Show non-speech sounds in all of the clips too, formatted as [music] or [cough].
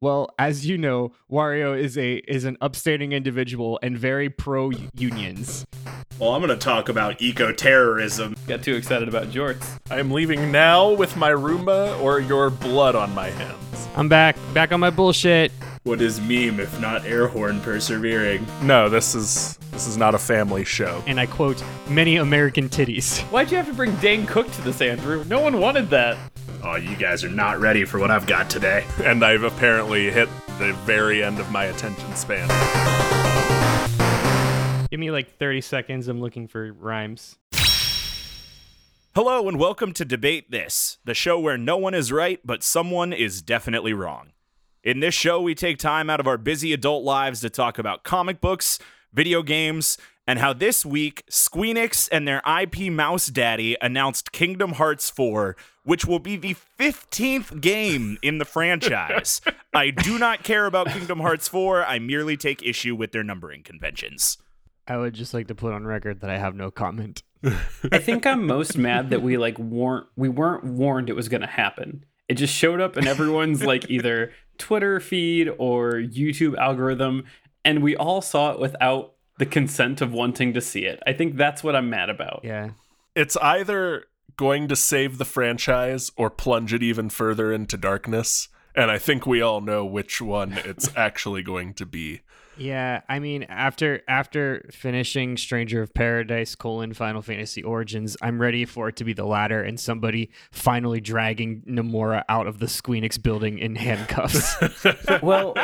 Well, as you know, Wario is a is an upstanding individual and very pro unions. Well, I'm going to talk about eco terrorism. Got too excited about jorts. I am leaving now with my Roomba or your blood on my hands. I'm back, back on my bullshit. What is meme if not air horn persevering? No, this is this is not a family show. And I quote, many American titties. Why'd you have to bring Dane Cook to this, Andrew? No one wanted that. Oh, you guys are not ready for what I've got today. And I've apparently hit the very end of my attention span. Give me like 30 seconds. I'm looking for rhymes. Hello, and welcome to Debate This, the show where no one is right, but someone is definitely wrong. In this show, we take time out of our busy adult lives to talk about comic books, video games, and how this week Squeenix and their IP mouse daddy announced Kingdom Hearts 4, which will be the 15th game in the franchise. I do not care about Kingdom Hearts 4, I merely take issue with their numbering conventions. I would just like to put on record that I have no comment. [laughs] I think I'm most mad that we like weren't we weren't warned it was going to happen. It just showed up in everyone's like [laughs] either Twitter feed or YouTube algorithm and we all saw it without the consent of wanting to see it. I think that's what I'm mad about. Yeah. It's either going to save the franchise or plunge it even further into darkness. And I think we all know which one it's [laughs] actually going to be. Yeah, I mean, after after finishing Stranger of Paradise colon Final Fantasy Origins, I'm ready for it to be the latter and somebody finally dragging Nomura out of the Squeenix building in [laughs] handcuffs. [laughs] well,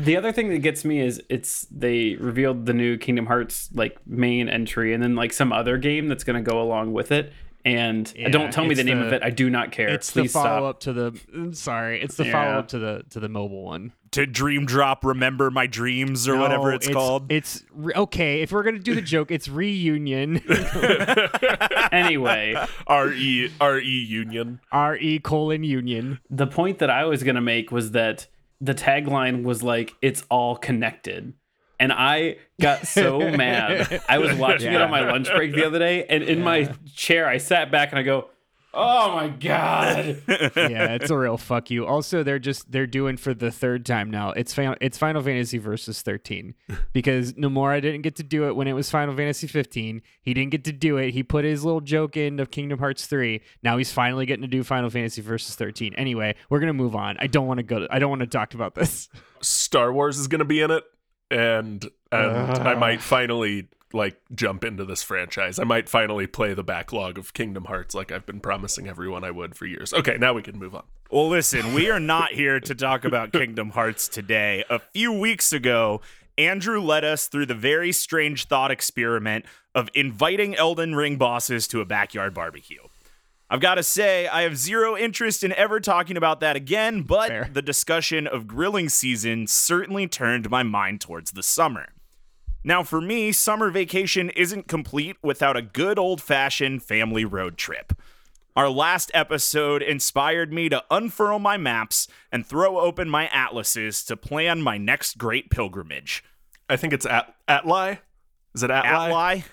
the other thing that gets me is it's they revealed the new Kingdom Hearts like main entry and then like some other game that's going to go along with it. And Yeah, don't tell me the name the- of it. I do not care. it's Please the follow stop. up to the mm, sorry, it's the Yeah. follow up to the to the mobile one To Dream Drop Remember My Dreams or whatever No, it's, called. It's re- okay. If we're gonna do the joke, it's reunion. [laughs] [laughs] Anyway, R E R E Union. R E colon union. the point that I was going to make was that the tagline was like, it's all connected. And I got so mad. I was [laughs] watching it on my lunch break the other day, and in my chair, I sat back and I go, oh my God. [laughs] yeah, it's a real fuck you. Also, they're just they're doing for the third time now. It's Final, it's Final Fantasy versus 13 [laughs] because Nomura didn't get to do it when it was Final Fantasy 15. He didn't get to do it. He put his little joke in of Kingdom Hearts 3. Now he's finally getting to do Final Fantasy versus 13. Anyway, we're gonna move on. I don't want to go. I don't want to talk about this. Star Wars is going to be in it, and and I might ah. finally like jump into this franchise. I might finally play the backlog of Kingdom Hearts like I've been promising everyone I would for years. Okay, now we can move on. Well, listen, we are not here to talk about Kingdom Hearts today. A few weeks ago, Andrew led us through the very strange thought experiment of inviting Elden Ring bosses to a backyard barbecue. I've got to say, I have zero interest in ever talking about that again, but Fair. the discussion of grilling season certainly turned my mind towards the summer. Now, for me, summer vacation isn't complete without a good old fashioned family road trip. Our last episode inspired me to unfurl my maps and throw open my atlases to plan my next great pilgrimage. I think it's at Atli. Is it Atli? Atli?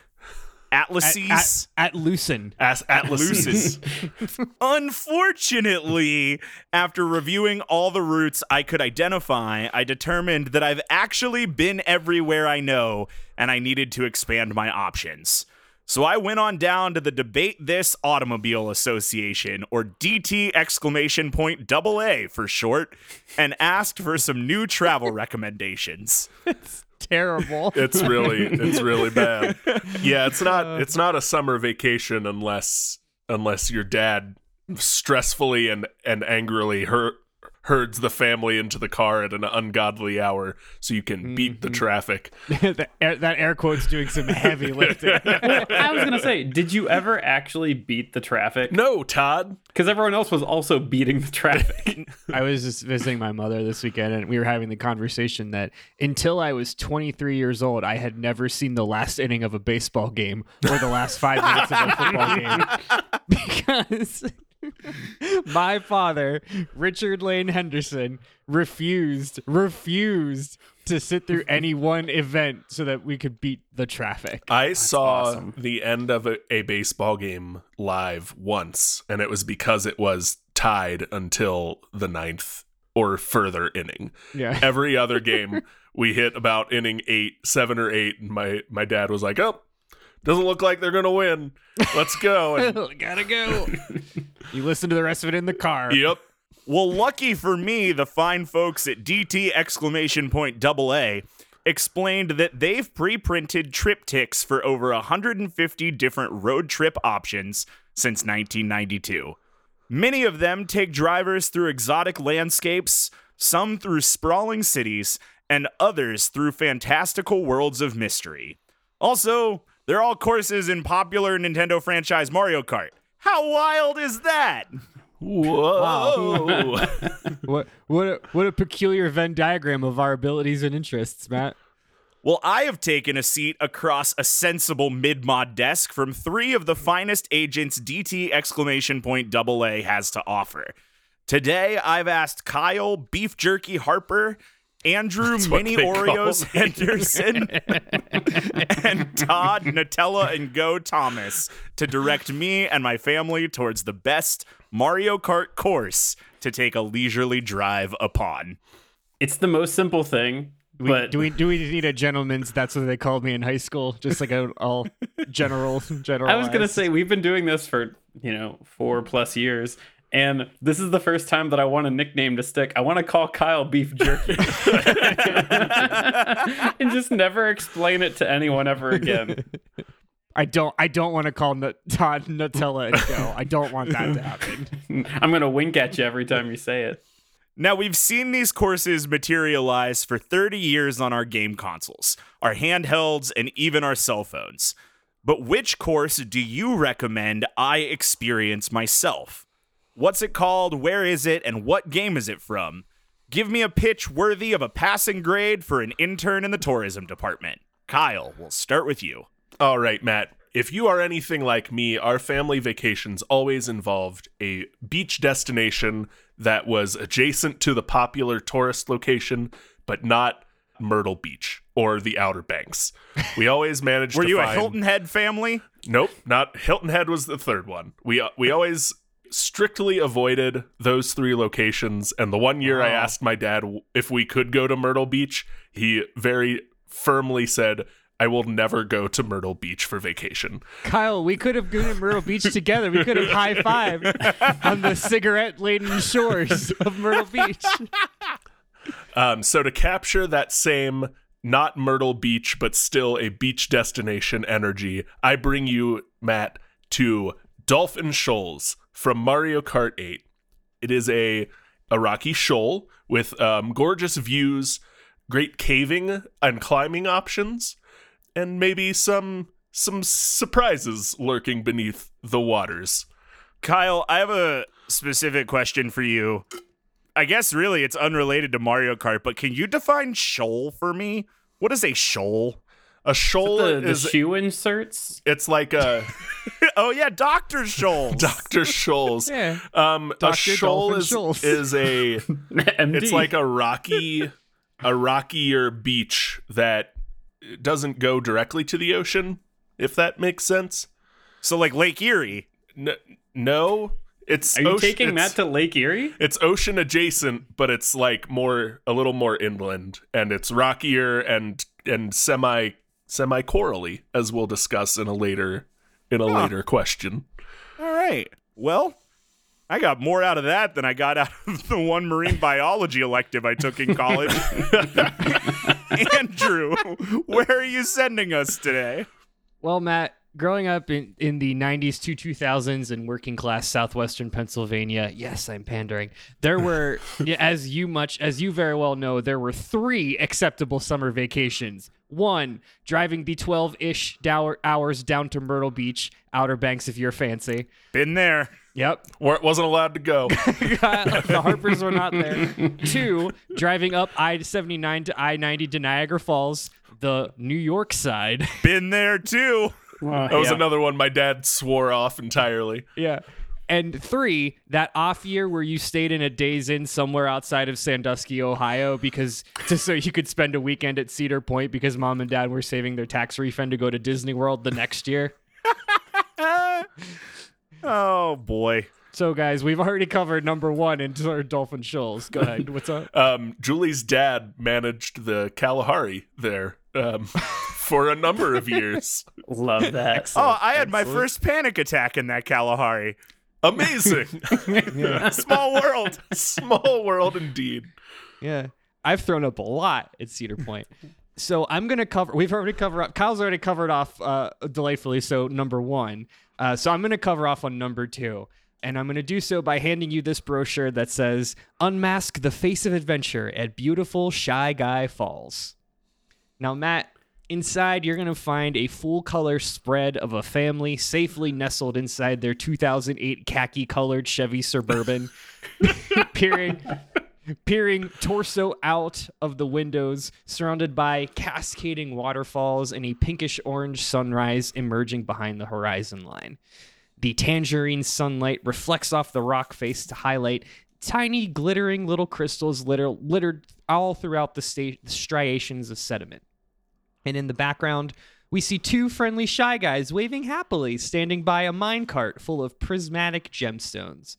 Atlases? At, at Lucen. As Atlases. [laughs] Unfortunately, after reviewing all the routes I could identify, I determined that I've actually been everywhere I know and I needed to expand my options. So I went on down to the Debate This Automobile Association, or DT exclamation point double A for short, and asked for some new travel [laughs] recommendations. Terrible. [laughs] it's really it's really bad. Yeah, it's not uh, it's not a summer vacation unless unless your dad stressfully and and angrily her herds the family into the car at an ungodly hour so you can beat the mm-hmm. traffic. [laughs] that, air, that air quote's doing some heavy [laughs] lifting. I was going to say, did you ever actually beat the traffic? No, Todd. Because everyone else was also beating the traffic. [laughs] I was just visiting my mother this weekend, and we were having the conversation that until I was 23 years old, I had never seen the last inning of a baseball game or the last five minutes of a football game because [laughs] my father, Richard Lane Henderson, refused refused to sit through [laughs] any one event so that we could beat the traffic. I saw awesome. the end of a, a baseball game live once, and it was because it was tied until the ninth or further inning. Yeah. [laughs] Every other game, we hit about inning eight, seven or eight, and my my dad was like, "Oh, doesn't look like they're gonna win. Let's go." And, Gotta go. You listen to the rest of it in the car. yep. Well, lucky for me, the fine folks at DT exclamation point double A explained that they've pre-printed triptychs for over 150 different road trip options since 1992. Many of them take drivers through exotic landscapes, some through sprawling cities, and others through fantastical worlds of mystery. Also, they're all courses in popular Nintendo franchise Mario Kart. How wild is that? Whoa. [laughs] What what a, what a peculiar Venn diagram of our abilities and interests, Matt. Well, I have taken a seat across a sensible mid mod desk from three of the finest agents DT exclamation point double A has to offer. Today, I've asked Kyle Beef Jerky Harper, Andrew That's Mini Oreos me. Henderson, [laughs] and Todd Nutella and Go Thomas to direct me and my family towards the best Mario Kart course to take a leisurely drive upon. It's the most simple thing, Do we, but do we do we need a gentleman's? That's what they called me in high school. Just like a all general general. [laughs] I was gonna say we've been doing this for you know four plus years, and this is the first time that I want a nickname to stick. I want to call Kyle Beef Jerky, [laughs] and just never explain it to anyone ever again. I don't. I don't want to call Nut- Todd Nutella and go. I don't want that to happen. [laughs] I'm gonna wink at you every time you say it. Now, we've seen these courses materialize for 30 years on our game consoles, our handhelds, and even our cell phones. But which course do you recommend I experience myself? What's it called? Where is it? And what game is it from? Give me a pitch worthy of a passing grade for an intern in the tourism department. Kyle, we'll start with you. All right, Matt. If you are anything like me, our family vacations always involved a beach destination that was adjacent to the popular tourist location, but not Myrtle Beach or the Outer Banks. We always managed Were you find a Hilton Head family? Nope, not Hilton Head was the third one. We we always strictly avoided those three locations and the one year I asked my dad if we could go to Myrtle Beach, he very firmly said I will never go to Myrtle Beach for vacation. Kyle, we could have gone to Myrtle Beach [laughs] together. We could have high fived on the cigarette laden shores of Myrtle Beach. [laughs] Um, so to capture that same not Myrtle Beach but still a beach destination energy, I bring you Matt to Dolphin Shoals from Mario Kart 8. It is a a rocky shoal with um, gorgeous views, great caving and climbing options, and maybe some some surprises lurking beneath the waters. Kyle, I have a specific question for you. I guess really it's unrelated to Mario Kart, but can you define shoal for me? What is a shoal? A shoal The, the is shoe inserts. it's like a [laughs] [laughs] oh yeah, Doctor Shoals. [laughs] Dr. Shoals. Yeah. Um, a shoal Dolphin is, Scholes. is a MD. it's like a rocky a rockier beach that doesn't go directly to the ocean if that makes sense So like Lake Erie. N- no it's Are you ocean, taking that to Lake Erie? it's ocean adjacent but it's like more a little more inland and it's rockier and and semi semi corally as we'll discuss in a later in a later question All right. Well, I got more out of that than I got out of the one marine [laughs] biology elective I took in college. [laughs] [laughs] Andrew, where are you sending us today? Well, Matt, growing up in, in the 90s to 2000s in working class southwestern Pennsylvania, yes, I'm pandering. There [laughs] were, as you much as you very well know, there were three acceptable summer vacations. One, driving the 12 ish hours down to Myrtle Beach, Outer Banks if you're fancy. Been there. Yep. Wa- wasn't allowed to go [laughs] the Harpers were not there. Two, driving up I 79 to I 90 to Niagara Falls, the New York side. Been there too. That was another one my dad swore off entirely Yeah. And three, that off year where you stayed in a Days Inn somewhere outside of Sandusky, Ohio, because just so you could spend a weekend at Cedar Point because mom and dad were saving their tax refund to go to Disney World the next year. [laughs] Oh boy. So, guys, we've already covered number one in our Dolphin Shoals. Go ahead. What's up? Um, Julie's dad managed the Kalahari there um, [laughs] for a number of years. Love that. Oh, I had my first panic attack in that Kalahari. Amazing. [laughs] [laughs] Small world. Small world indeed. Yeah. I've thrown up a lot at Cedar Point. So I'm gonna cover. We've already covered. Up, Kyle's already covered off uh, delightfully. So number one. Uh, so I'm gonna cover off on number two, and I'm gonna do so by handing you this brochure that says "Unmask the Face of Adventure at Beautiful Shy Guy Falls." Now, Matt, inside you're gonna find a full color spread of a family safely nestled inside their 2008 khaki colored Chevy Suburban, [laughs] peering peering torso out of the windows, surrounded by cascading waterfalls and a pinkish orange sunrise emerging behind the horizon line. The tangerine sunlight reflects off the rock face to highlight tiny glittering little crystals litter- littered all throughout the sta- striations of sediment. And in the background, we see two friendly shy guys waving happily, standing by a minecart full of prismatic gemstones.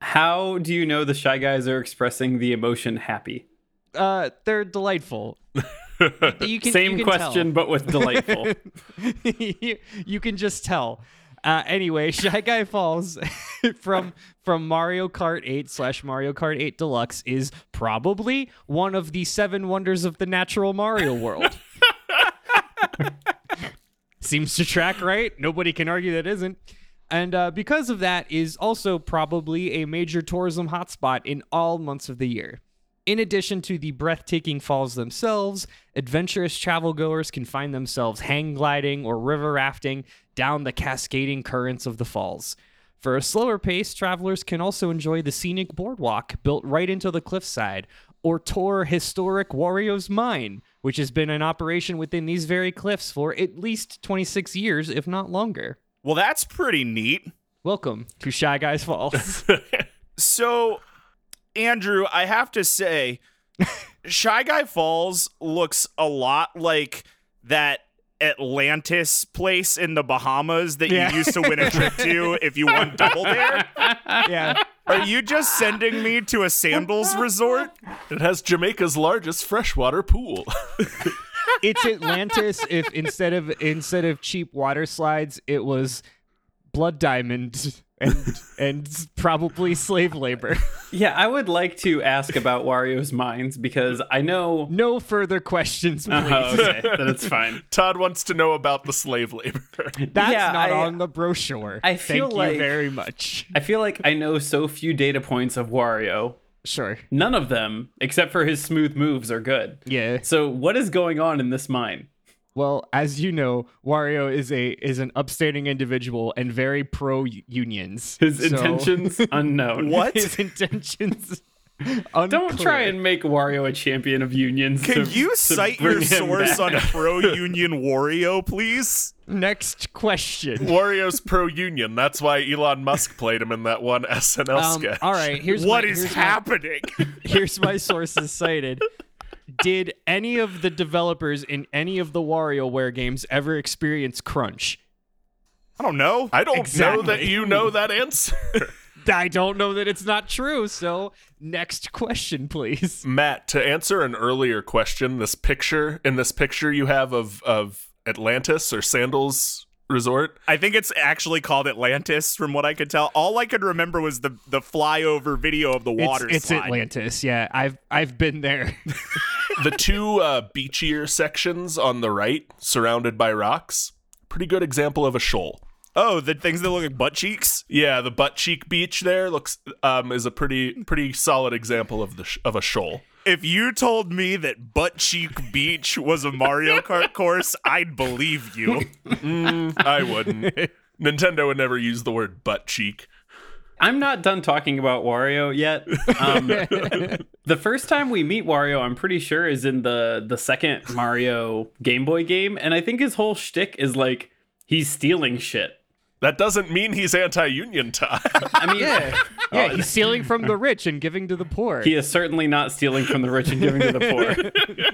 How do you know the shy guys are expressing the emotion happy? Uh, they're delightful. [laughs] You can, Same you question, but with delightful. [laughs] you, you can just tell. Uh, anyway, [laughs] Shy Guy Falls from from Mario Kart 8 slash Mario Kart 8 Deluxe is probably one of the seven wonders of the natural Mario world. [laughs] Seems to track right. Nobody can argue that isn't. And uh, because of that, is also probably a major tourism hotspot in all months of the year. In addition to the breathtaking falls themselves, adventurous travel goers can find themselves hang gliding or river rafting down the cascading currents of the falls. For a slower pace, travelers can also enjoy the scenic boardwalk built right into the cliffside, or tour historic Wario's Mine, which has been in operation within these very cliffs for at least 26 years, if not longer. Well, that's pretty neat. Welcome to Shy Guys Falls. [laughs] [laughs] So, Andrew, I have to say, [laughs] Shy Guy Falls looks a lot like that Atlantis place in the Bahamas that Yeah. you used to win a trip to if you won Double Dare. yeah. Are you just sending me to a sandals resort? It has Jamaica's largest freshwater pool. [laughs] it's Atlantis if instead of instead of cheap water slides, it was blood diamond and [laughs] and probably slave labor. yeah, I would like to ask about Wario's mines because I know. No further questions, uh-huh, please. Oh, okay, then it's fine. [laughs] Todd wants to know about the slave labor. That's Yeah, not I- on the brochure. I feel Thank like- you very much. I feel like I know so few data points of Wario. Sure. None of them, except for his smooth moves, are good. Yeah. So, what is going on in this mine? Well, as you know, Wario is a is an upstanding individual and very pro unions. His So- intentions [laughs] unknown. What? His intentions. [laughs] Don't try and make Wario a champion of unions. Can to- you cite your source on [laughs] Pro Union Wario, please? Next question. Wario's pro union. That's why Elon Musk played him in that one SNL Um, sketch. all right, here's What my, is here's my- happening? here's my sources cited. Did any of the developers in any of the WarioWare games ever experience crunch? I don't know. I don't know that you know that answer. [laughs] I don't know that it's not true. So, next question, please. Matt, to answer an earlier question, this picture in this picture you have of of Atlantis or Sandals Resort. I think it's actually called Atlantis, from what I could tell. All I could remember was the the flyover video of the water it's, it's slide. Atlantis. Yeah, I've I've been there. [laughs] the two uh, beachier sections on the right, surrounded by rocks. Pretty good example of a shoal. Oh, the things that look like butt cheeks. Yeah, the butt cheek beach there looks um, is a pretty pretty solid example of the sh- of a shoal. If you told me that Butt Cheek Beach was a Mario Kart course, I'd believe you. I wouldn't. [laughs] Nintendo would never use the word butt cheek. I'm not done talking about Wario yet. Um, [laughs] the first time we meet Wario, I'm pretty sure, is in the the second Mario Game Boy game, and I think his whole shtick is like he's stealing shit. That doesn't mean he's anti-union, Todd. [laughs] I mean, Yeah, [laughs] yeah, he's stealing from the rich and giving to the poor. he is certainly not stealing from the rich and giving to the poor.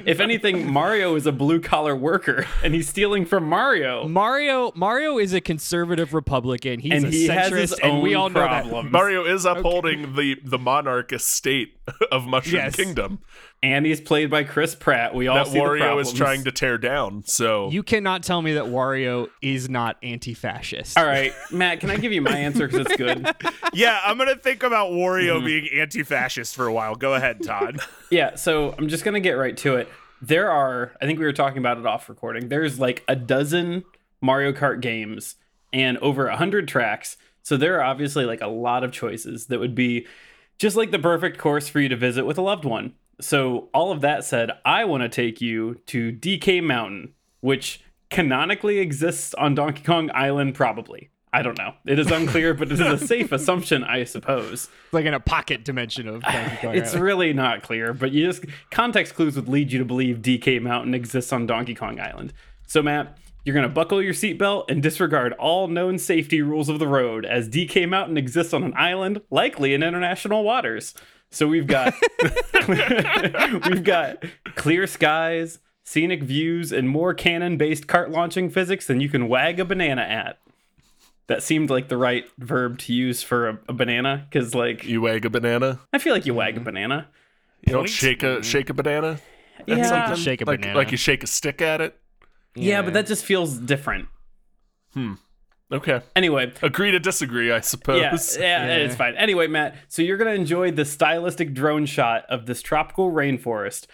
[laughs] if anything, Mario is a blue collar worker, and he's stealing from Mario. Mario Mario is a conservative Republican. He's and a he centrist, has his and we all know that. Mario is upholding the the monarch estate [laughs] of Mushroom Yes. Kingdom and he's played by Chris Pratt. We all that see the Wario problems. is trying to tear down. So You cannot tell me that Wario is not anti-fascist. All right, Matt, can I give you my answer because it's good? [laughs] Yeah, I'm gonna think about Wario mm-hmm. being anti-fascist for a while. Go ahead, Todd. [laughs] Yeah, so I'm just gonna get right to it. There are, I think we were talking about it off recording. There's like a dozen Mario Kart games and over a hundred tracks. So there are obviously like a lot of choices that would be just like the perfect course for you to visit with a loved one. So all of that said, I want to take you to DK Mountain, which canonically exists on Donkey Kong Island, probably. I don't know. It is unclear, but it is a [laughs] safe assumption, I suppose. like in a pocket dimension of Donkey [laughs] Kong It's Island. really not clear, but you just context clues would lead you to believe DK Mountain exists on Donkey Kong Island. So Matt, you're gonna buckle your seatbelt and disregard all known safety rules of the road, as DK Mountain exists on an island, likely in international waters. So we've got [laughs] [laughs] we've got clear skies, scenic views, and more cannon-based cart launching physics than you can wag a banana at. That seemed like the right verb to use for a, a banana, because like you wag a banana. I feel like you wag a mm-hmm. banana. You don't Point? shake a shake a banana. Yeah, something. Shake a like banana. like you shake a stick at it. Yeah, but that just feels different. Hmm. Okay, Anyway, agree to disagree, I suppose. yeah, yeah, Yeah. it's fine. Anyway, Matt, so you're gonna enjoy the stylistic drone shot of this tropical rainforest,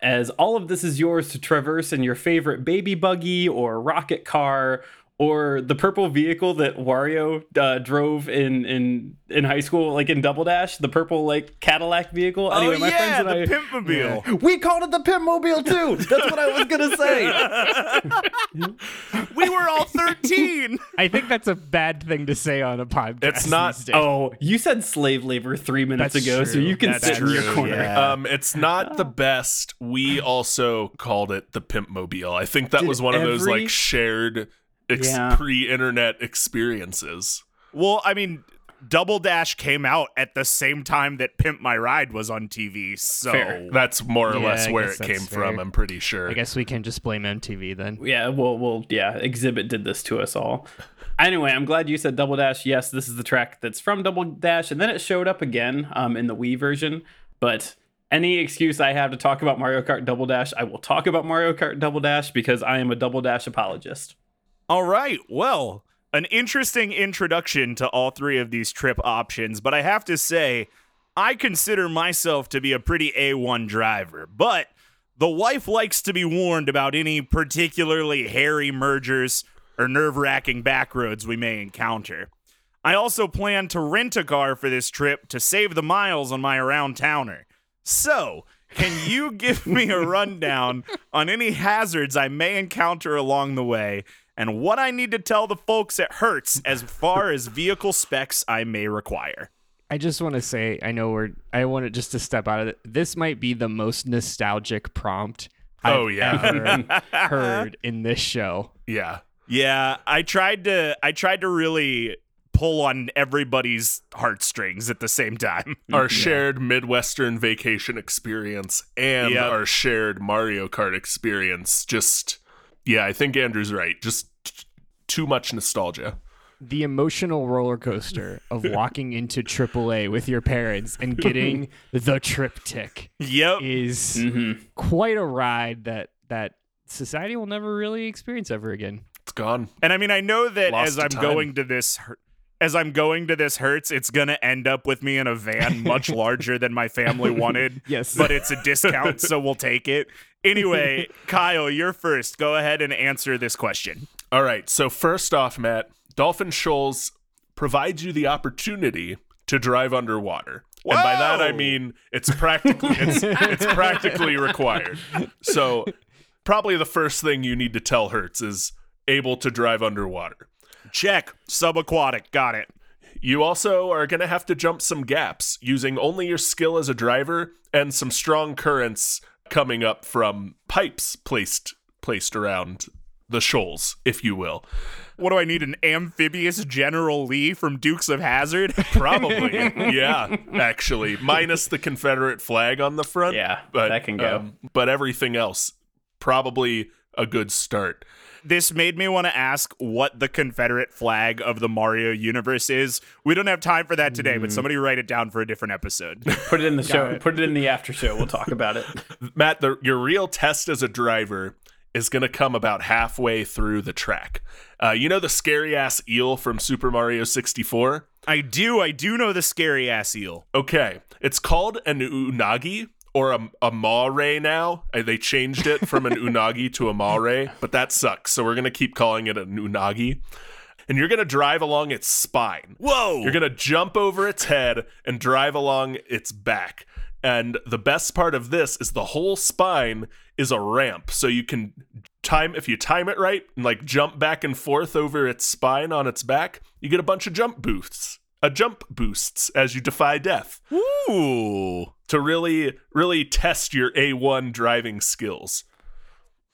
as all of this is yours to traverse in your favorite baby buggy or rocket car. Or the purple vehicle that Wario uh, drove in, in in high school, like in Double Dash, the purple like Cadillac vehicle. Anyway, oh my yeah, friends the and I, Pimpmobile. we called it the Pimpmobile too. That's what I was gonna say. [laughs] We were all 13. I think that's a bad thing to say on a podcast. It's not- these days. Oh, you said slave labor three minutes That's ago, so you can That's sit in your corner. yeah. Um, it's not the best. We also called it the Pimpmobile. I think that Did was one of those like shared ex- Yeah. pre-internet experiences. well, I mean, Double Dash came out at the same time that Pimp My Ride was on TV. So Fair. That's more or Yeah, less I where it came that's from. I'm pretty sure. I guess we can just blame MTV then. Yeah, well, well, yeah. Xzibit did this to us all. Anyway, I'm glad you said Double Dash. Yes, this is the track that's from Double Dash, and then it showed up again um, in the Wii version. But any excuse I have to talk about Mario Kart Double Dash, I will talk about Mario Kart Double Dash because I am a Double Dash apologist. All right. Well, an interesting introduction to all three of these trip options, but I have to say, I consider myself to be a pretty A1 driver, but the wife likes to be warned about any particularly hairy mergers or nerve wracking back roads we may encounter. I also plan to rent a car for this trip to save the miles on my around towner. So, can you give me a rundown [laughs] on any hazards I may encounter along the way and what I need to tell the folks at Hertz as far as vehicle specs I may require? I just want to say, I know we're. I want to just to step out of it. This might be the most nostalgic prompt I've Oh, yeah. ever [laughs] heard in this show. yeah. Yeah, I tried to I tried to really pull on everybody's heartstrings at the same time. Our shared Midwestern vacation experience and Yep. our shared Mario Kart experience. Just, yeah, I think Andrew's right. Just t- too much nostalgia. The emotional roller coaster of [laughs] walking into AAA with your parents and getting [laughs] the triptych Yep. is Mm-hmm. quite a ride that that society will never really experience ever again. It's gone. And I mean, I know that Lost as I'm time. going to this as I'm going to this Hertz, it's gonna end up with me in a van much [laughs] larger than my family wanted. Yes. But it's a discount, so we'll take it. Anyway, [laughs] Kyle, you're first. Go ahead and answer this question. All right. So first off, Matt, Dolphin Shoals provides you the opportunity to drive underwater. And by that I mean it's practically it's, [laughs] it's practically required. So probably the first thing you need to tell Hertz is able to drive underwater. Check. Subaquatic. Got it. You also are going to have to jump some gaps using only your skill as a driver and some strong currents coming up from pipes placed placed around the shoals, if you will. What do I need? An amphibious General Lee from Dukes of Hazzard? [laughs] Probably, yeah. Actually, minus the Confederate flag on the front. Yeah, but that can go. um, but everything else, probably a good start. This made me want to ask what the Confederate flag of the Mario universe is. We don't have time for that today, but somebody write it down for a different episode. [laughs] Put it in the show. it. Put it in the after show. We'll talk about it. [laughs] Matt, the, your real test as a driver is going to come about halfway through the track. Uh, you know the scary ass eel from Super Mario 64? I do, I do know the scary ass eel. Okay, it's called an unagi or a, a mare now. Uh, They changed it from an [laughs] unagi to a mare, but that sucks. So we're going to keep calling it an unagi. And you're going to drive along its spine. Whoa! You're going to jump over its head and drive along its back. And the best part of this is the whole spine is a ramp. So you can time, if you time it right, and like jump back and forth over its spine on its back, you get a bunch of jump boosts. A jump boosts as you defy death Ooh. To really, really test your A1 driving skills.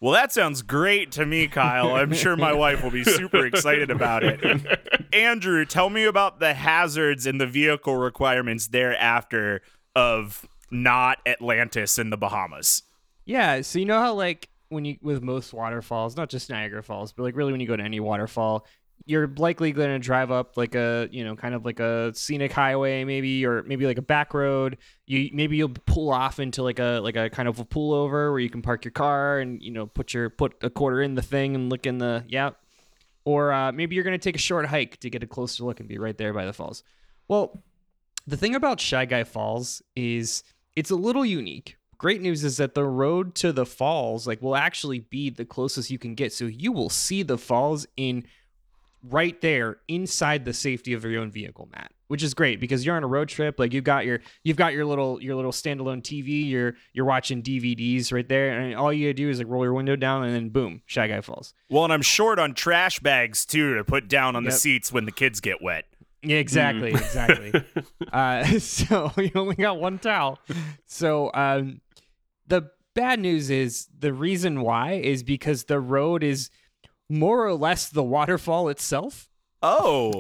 Well, that sounds great to me, Kyle. I'm sure my wife will be super excited about it. [laughs] Andrew, tell me about the hazards and the vehicle requirements thereafter of not Atlantis in the Bahamas. Yeah, so you know how like when you with most waterfalls, not just Niagara Falls, but like really when you go to any waterfall, you're likely going to drive up like a you know kind of like a scenic highway maybe or maybe like a back road. You maybe you'll pull off into like a like a kind of a pullover where you can park your car and you know put your put a quarter in the thing and look in the yeah or uh, maybe you're going to take a short hike to get a closer look and be right there by the falls. Well the thing about shy guy falls is it's a little unique. Great news is that the road to the falls like will actually be the closest you can get. So you will see the falls in right there inside the safety of your own vehicle matt which is great because you're on a road trip like you've got your you've got your little your little standalone tv you're you're watching dvds right there and all you gotta do is like roll your window down and then boom shy guy falls Well, and I'm short on trash bags too to put down on the seats when the kids get wet. Yeah, exactly, exactly. [laughs] uh, [laughs] so [laughs] you only got one towel. So um, the bad news is the reason why is because the road is more or less the waterfall itself. Oh,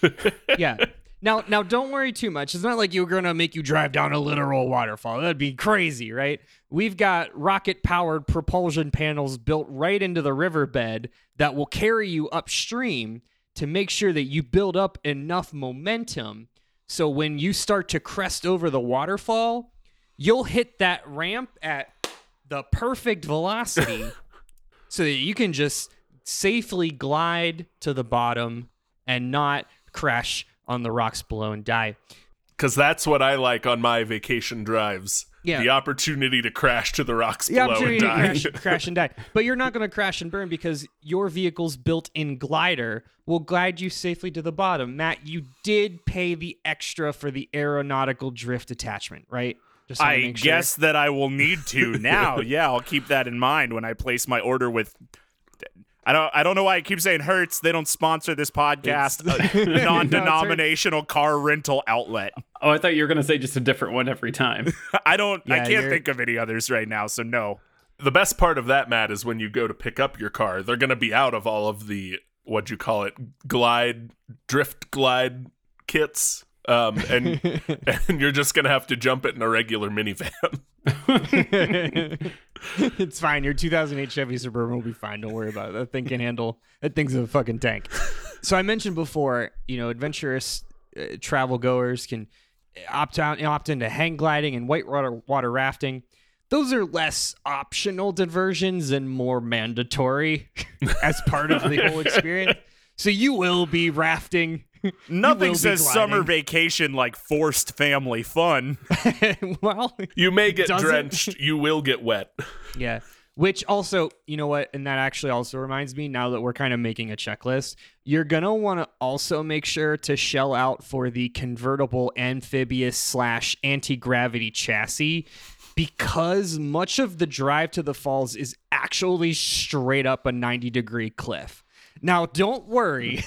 [laughs] Yeah. Now, now, don't worry too much. It's not like you're gonna make you drive down a literal waterfall. That'd be crazy, right? We've got rocket-powered propulsion panels built right into the riverbed that will carry you upstream to make sure that you build up enough momentum so when you start to crest over the waterfall, you'll hit that ramp at the perfect velocity [laughs] so that you can just safely glide to the bottom and not crash on the rocks below and die. Because that's what I like on my vacation drives. Yeah. The opportunity to crash to the rocks The below and die. crash, crash and die. [laughs] But you're not going to crash and burn because your vehicle's built-in glider will glide you safely to the bottom. Matt, you did pay the extra for the aeronautical drift attachment, right? Just wanna I make sure. guess that I will need to [laughs] now. yeah, I'll keep that in mind when I place my order with. I don't. I don't know why I keep saying Hertz. They don't sponsor this podcast. A [laughs] non-denominational car rental outlet. Oh, I thought you were gonna say just a different one every time. [laughs] I don't. I can't you're- think of any others right now. So no. the best part of that, Matt, is when you go to pick up your car, they're going to be out of all of the what you call it, glide, drift glide kits, um, and [laughs] and you're just going to have to jump it in a regular minivan. [laughs] it's fine. Your 2008 Chevy Suburban will be fine. Don't worry about it. That thing can handle. That thing's a fucking tank. so I mentioned before, you know, adventurous uh, travel goers can opt out, opt into hang gliding and whitewater water rafting. Those are less optional diversions and more mandatory [laughs] as part of the whole experience. So you will be rafting. [laughs] Nothing says summer vacation like forced family fun. [laughs] well, You may get Does it? drenched. You will get wet. [laughs] Yeah. Which also, you know what? And that actually also reminds me now that we're kind of making a checklist, you're going to want to also make sure to shell out for the convertible amphibious slash anti gravity chassis because much of the drive to the falls is actually straight up a 90 degree cliff. Now, don't worry.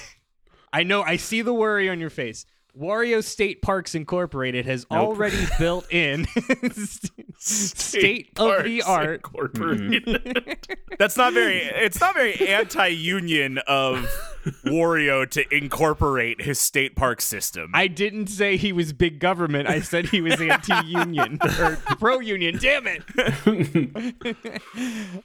I know, I see the worry on your face. Wario State Parks Incorporated has already [laughs] built in [laughs] State of the Parks art. Incorporated. Mm-hmm. [laughs] That's not very. It's not very anti-union of Wario to incorporate his state park system. I didn't say he was big government. I said he was anti-union or pro-union. Damn it!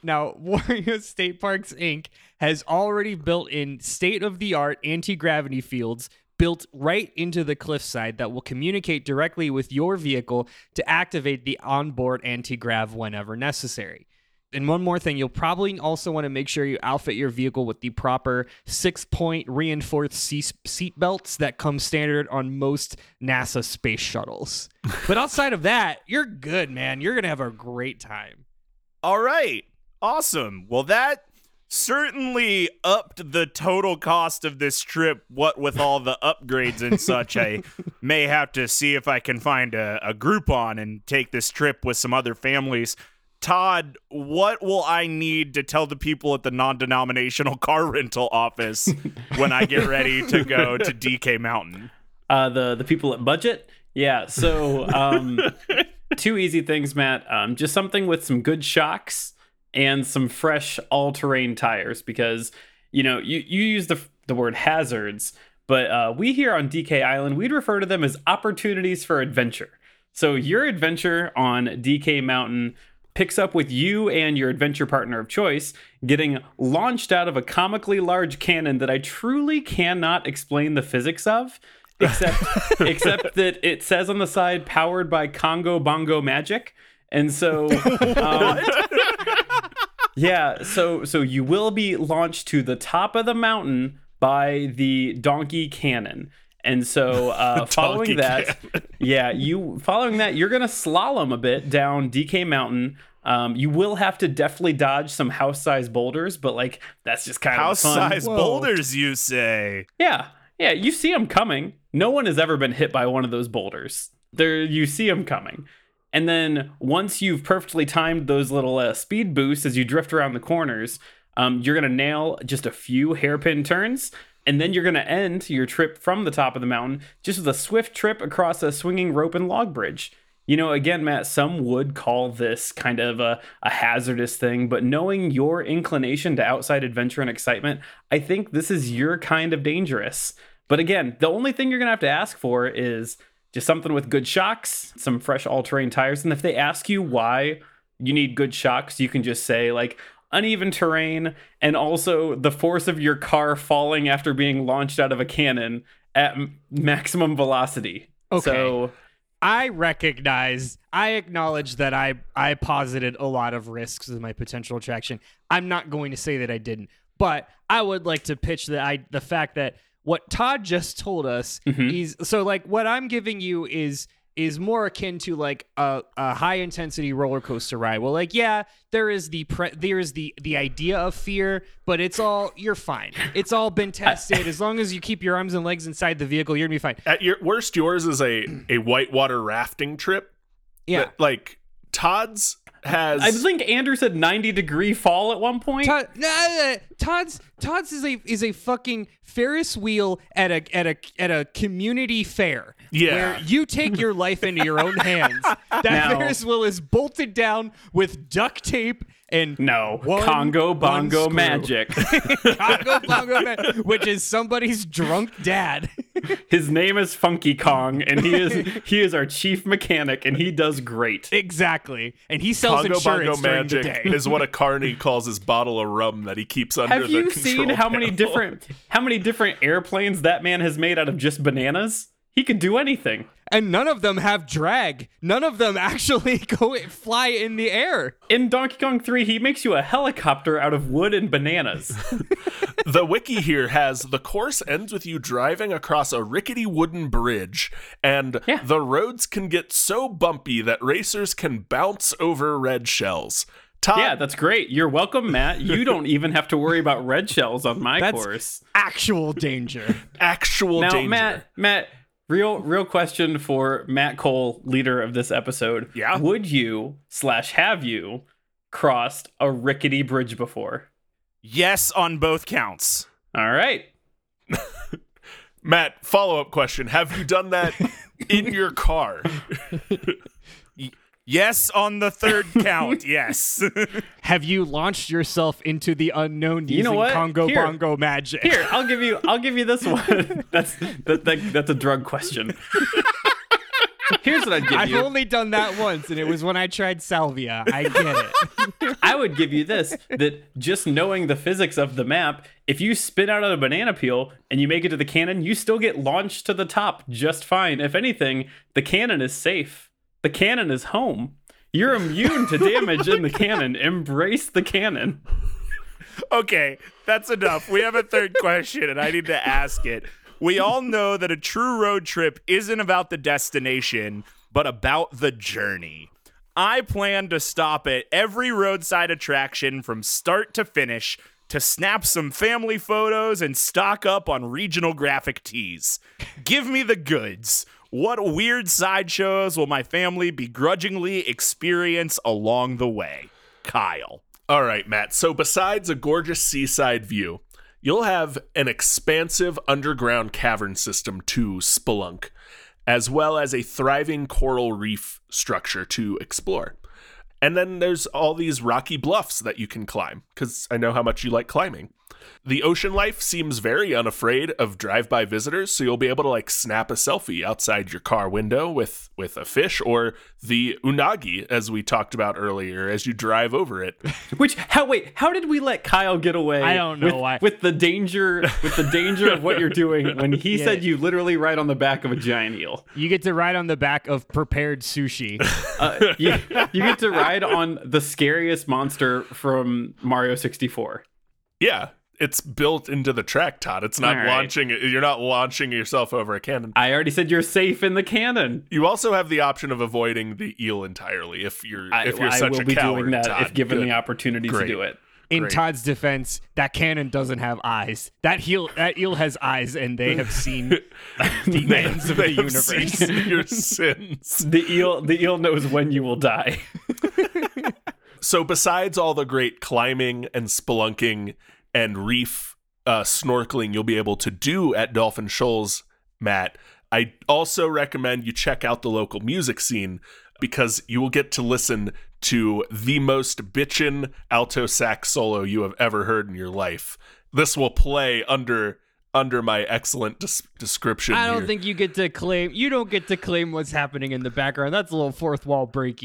now, Wario State Parks Inc. has already built in state-of-the-art anti-gravity fields built right into the cliffside that will communicate directly with your vehicle to activate the onboard anti-grav whenever necessary. And one more thing, you'll probably also want to make sure you outfit your vehicle with the proper six point reinforced seat, seat belts that come standard on most NASA space shuttles. [laughs] but outside of that, you're good, man. You're going to have a great time. All right. Awesome. Well, that certainly upped the total cost of this trip. What with all the upgrades and such, I [laughs] may have to see if I can find a, a Groupon and take this trip with some other families. Todd, what will I need to tell the people at the non denominational [laughs] car rental office when I get ready to go to [laughs] DK Mountain? Uh, the the people at budget, yeah. So um, two easy things, Matt. Um, just something with some good shocks and some fresh all terrain tires because you know you you use the the word hazards, but uh, we here on DK Island we'd refer to them as opportunities for adventure. So your adventure on DK Mountain picks up with you and your adventure partner of choice getting launched out of a comically large cannon that I truly cannot explain the physics of except [laughs] except that it says on the side powered by Congo Bongo Magic. And so [laughs] um, Yeah, so so you will be launched to the top of the mountain by the donkey cannon. And so [laughs] uh, following that, [laughs] yeah, you following that, you're gonna slalom a bit down DK Mountain. Um, you will have to definitely dodge some house-sized boulders, but like that's just kind House of fun. size Whoa. boulders, you say? Yeah, yeah, you see them coming. No one has ever been hit by one of those boulders. There, you see them coming. And then once you've perfectly timed those little uh, speed boosts as you drift around the corners, um, you're gonna nail just a few hairpin turns, and then you're gonna end your trip from the top of the mountain just with a swift trip across a swinging rope and log bridge. You know, again, Matt, some would call this kind of a, a hazardous thing, but knowing your inclination to outside adventure and excitement, I think this is your kind of dangerous. But again, the only thing you're gonna have to ask for is just something with good shocks, some fresh all-terrain tires, and if they ask you why you need good shocks, you can just say like uneven terrain and also the force of your car falling after being launched out of a cannon at maximum velocity. Okay. So I recognize, I acknowledge that I I posited a lot of risks with my potential attraction. I'm not going to say that I didn't, but I would like to pitch the I the fact that what Todd just told us mm-hmm. is so like what I'm giving you is is more akin to like a, a high intensity roller coaster ride. Well, like yeah, there is the pre- there is the the idea of fear, but it's all you're fine. It's all been tested. As long as you keep your arms and legs inside the vehicle, you're gonna be fine. At your worst, yours is a a whitewater rafting trip. Yeah. that, like Todd's has. I think Andrew said 90 degree fall at one point. Todd, no, no, no. Todd's Todd's is a is a fucking Ferris wheel at a at a at a community fair. Yeah. where you take your life into your own hands. [laughs] That Now- Ferris wheel is bolted down with duct tape and no, one Congo Bongo. Magic. [laughs] Congo Bongo Man, which is somebody's drunk dad. [laughs] His name is Funky Kong, and he is he is our chief mechanic, and he does great. exactly, and he sells Congo insurance Bongo during the day. is what a carny calls his bottle of rum that he keeps under Have the you control seen how many different how many different airplanes that man has made out of just bananas? He could do anything. and none of them have drag. None of them [laughs] actually [laughs] go fly in the air. In Donkey Kong 3, he makes you a helicopter out of wood and bananas. [laughs] the wiki here has the course ends with you driving across a rickety wooden bridge, and Yeah. the roads can get so bumpy that racers can bounce over red shells. Todd, yeah, that's great. You're welcome, Matt. You don't even have to worry about red shells on my That's- course. Actual danger. actual Now, danger. Matt, Matt, real real question for Matt Cole, leader of this episode. Yeah? Would you slash have you crossed a rickety bridge before? Yes, on both counts. All right. [laughs] Matt, follow up question: Have you done that [laughs] in your car? [laughs] Yes, on the third [laughs] count. Yes. [laughs] Have you launched yourself into the unknown You know using? Congo Here. Bongo magic? Here, I'll give you. I'll give you this one. [laughs] that's that, that, that's a drug question. Here's what I'd give you. I've only done that once, and it was when I tried salvia. I get it. I would give you this that just knowing the physics of the map, if you spin out on a banana peel and you make it to the cannon, you still get launched to the top just fine. If anything, the cannon is safe. The cannon is home. You're immune to damage in the [laughs] cannon. Embrace the cannon. okay, that's enough. We have a third [laughs] question, and I need to ask it. We all know that a true road trip isn't about the destination, but about the journey. I plan to stop at every roadside attraction from start to finish to snap some family photos and stock up on regional graphic tees. Give me the goods. What weird sideshows will my family begrudgingly experience along the way? Kyle. All right, Matt. So besides a gorgeous seaside view, you'll have an expansive underground cavern system to spelunk, as well as a thriving coral reef structure to explore. And then there's all these rocky bluffs that you can climb, because I know how much you like climbing. The ocean life seems very unafraid of drive-by visitors, so you'll be able to like snap a selfie outside your car window with with a fish or the unagi as we talked about earlier as you drive over it. [laughs] Which how wait, how did we let Kyle get away? I don't know with, why. With the danger with the danger of what you're doing when he [laughs] Yeah. said you literally ride on the back of a giant eel. You get to ride on the back of prepared sushi. [laughs] Uh, you, you get to ride on the scariest monster from Mario 64. Yeah, it's built into the track, Todd. It's not All right. launching. You're not launching yourself over a cannon. I already said you're safe in the cannon. You also have the option of avoiding the eel entirely if you're I, if you're I such will a be coward. doing that Todd. if given Good. the opportunity Great. to do it. In Great. Todd's defense, that cannon doesn't have eyes. That heel, that eel has eyes, and they have seen [laughs] the ends of the have universe. seen [laughs] your sins. The eel the eel knows when you will die. [laughs] So besides all the great climbing and spelunking and reef uh, snorkeling you'll be able to do at Dolphin Shoals, Matt, I also recommend you check out the local music scene because you will get to listen to the most bitchin' alto sax solo you have ever heard in your life. This will play under under my excellent des- description. I don't here. think you get to claim. You don't get to claim what's happening in the background. That's a little fourth wall breaky.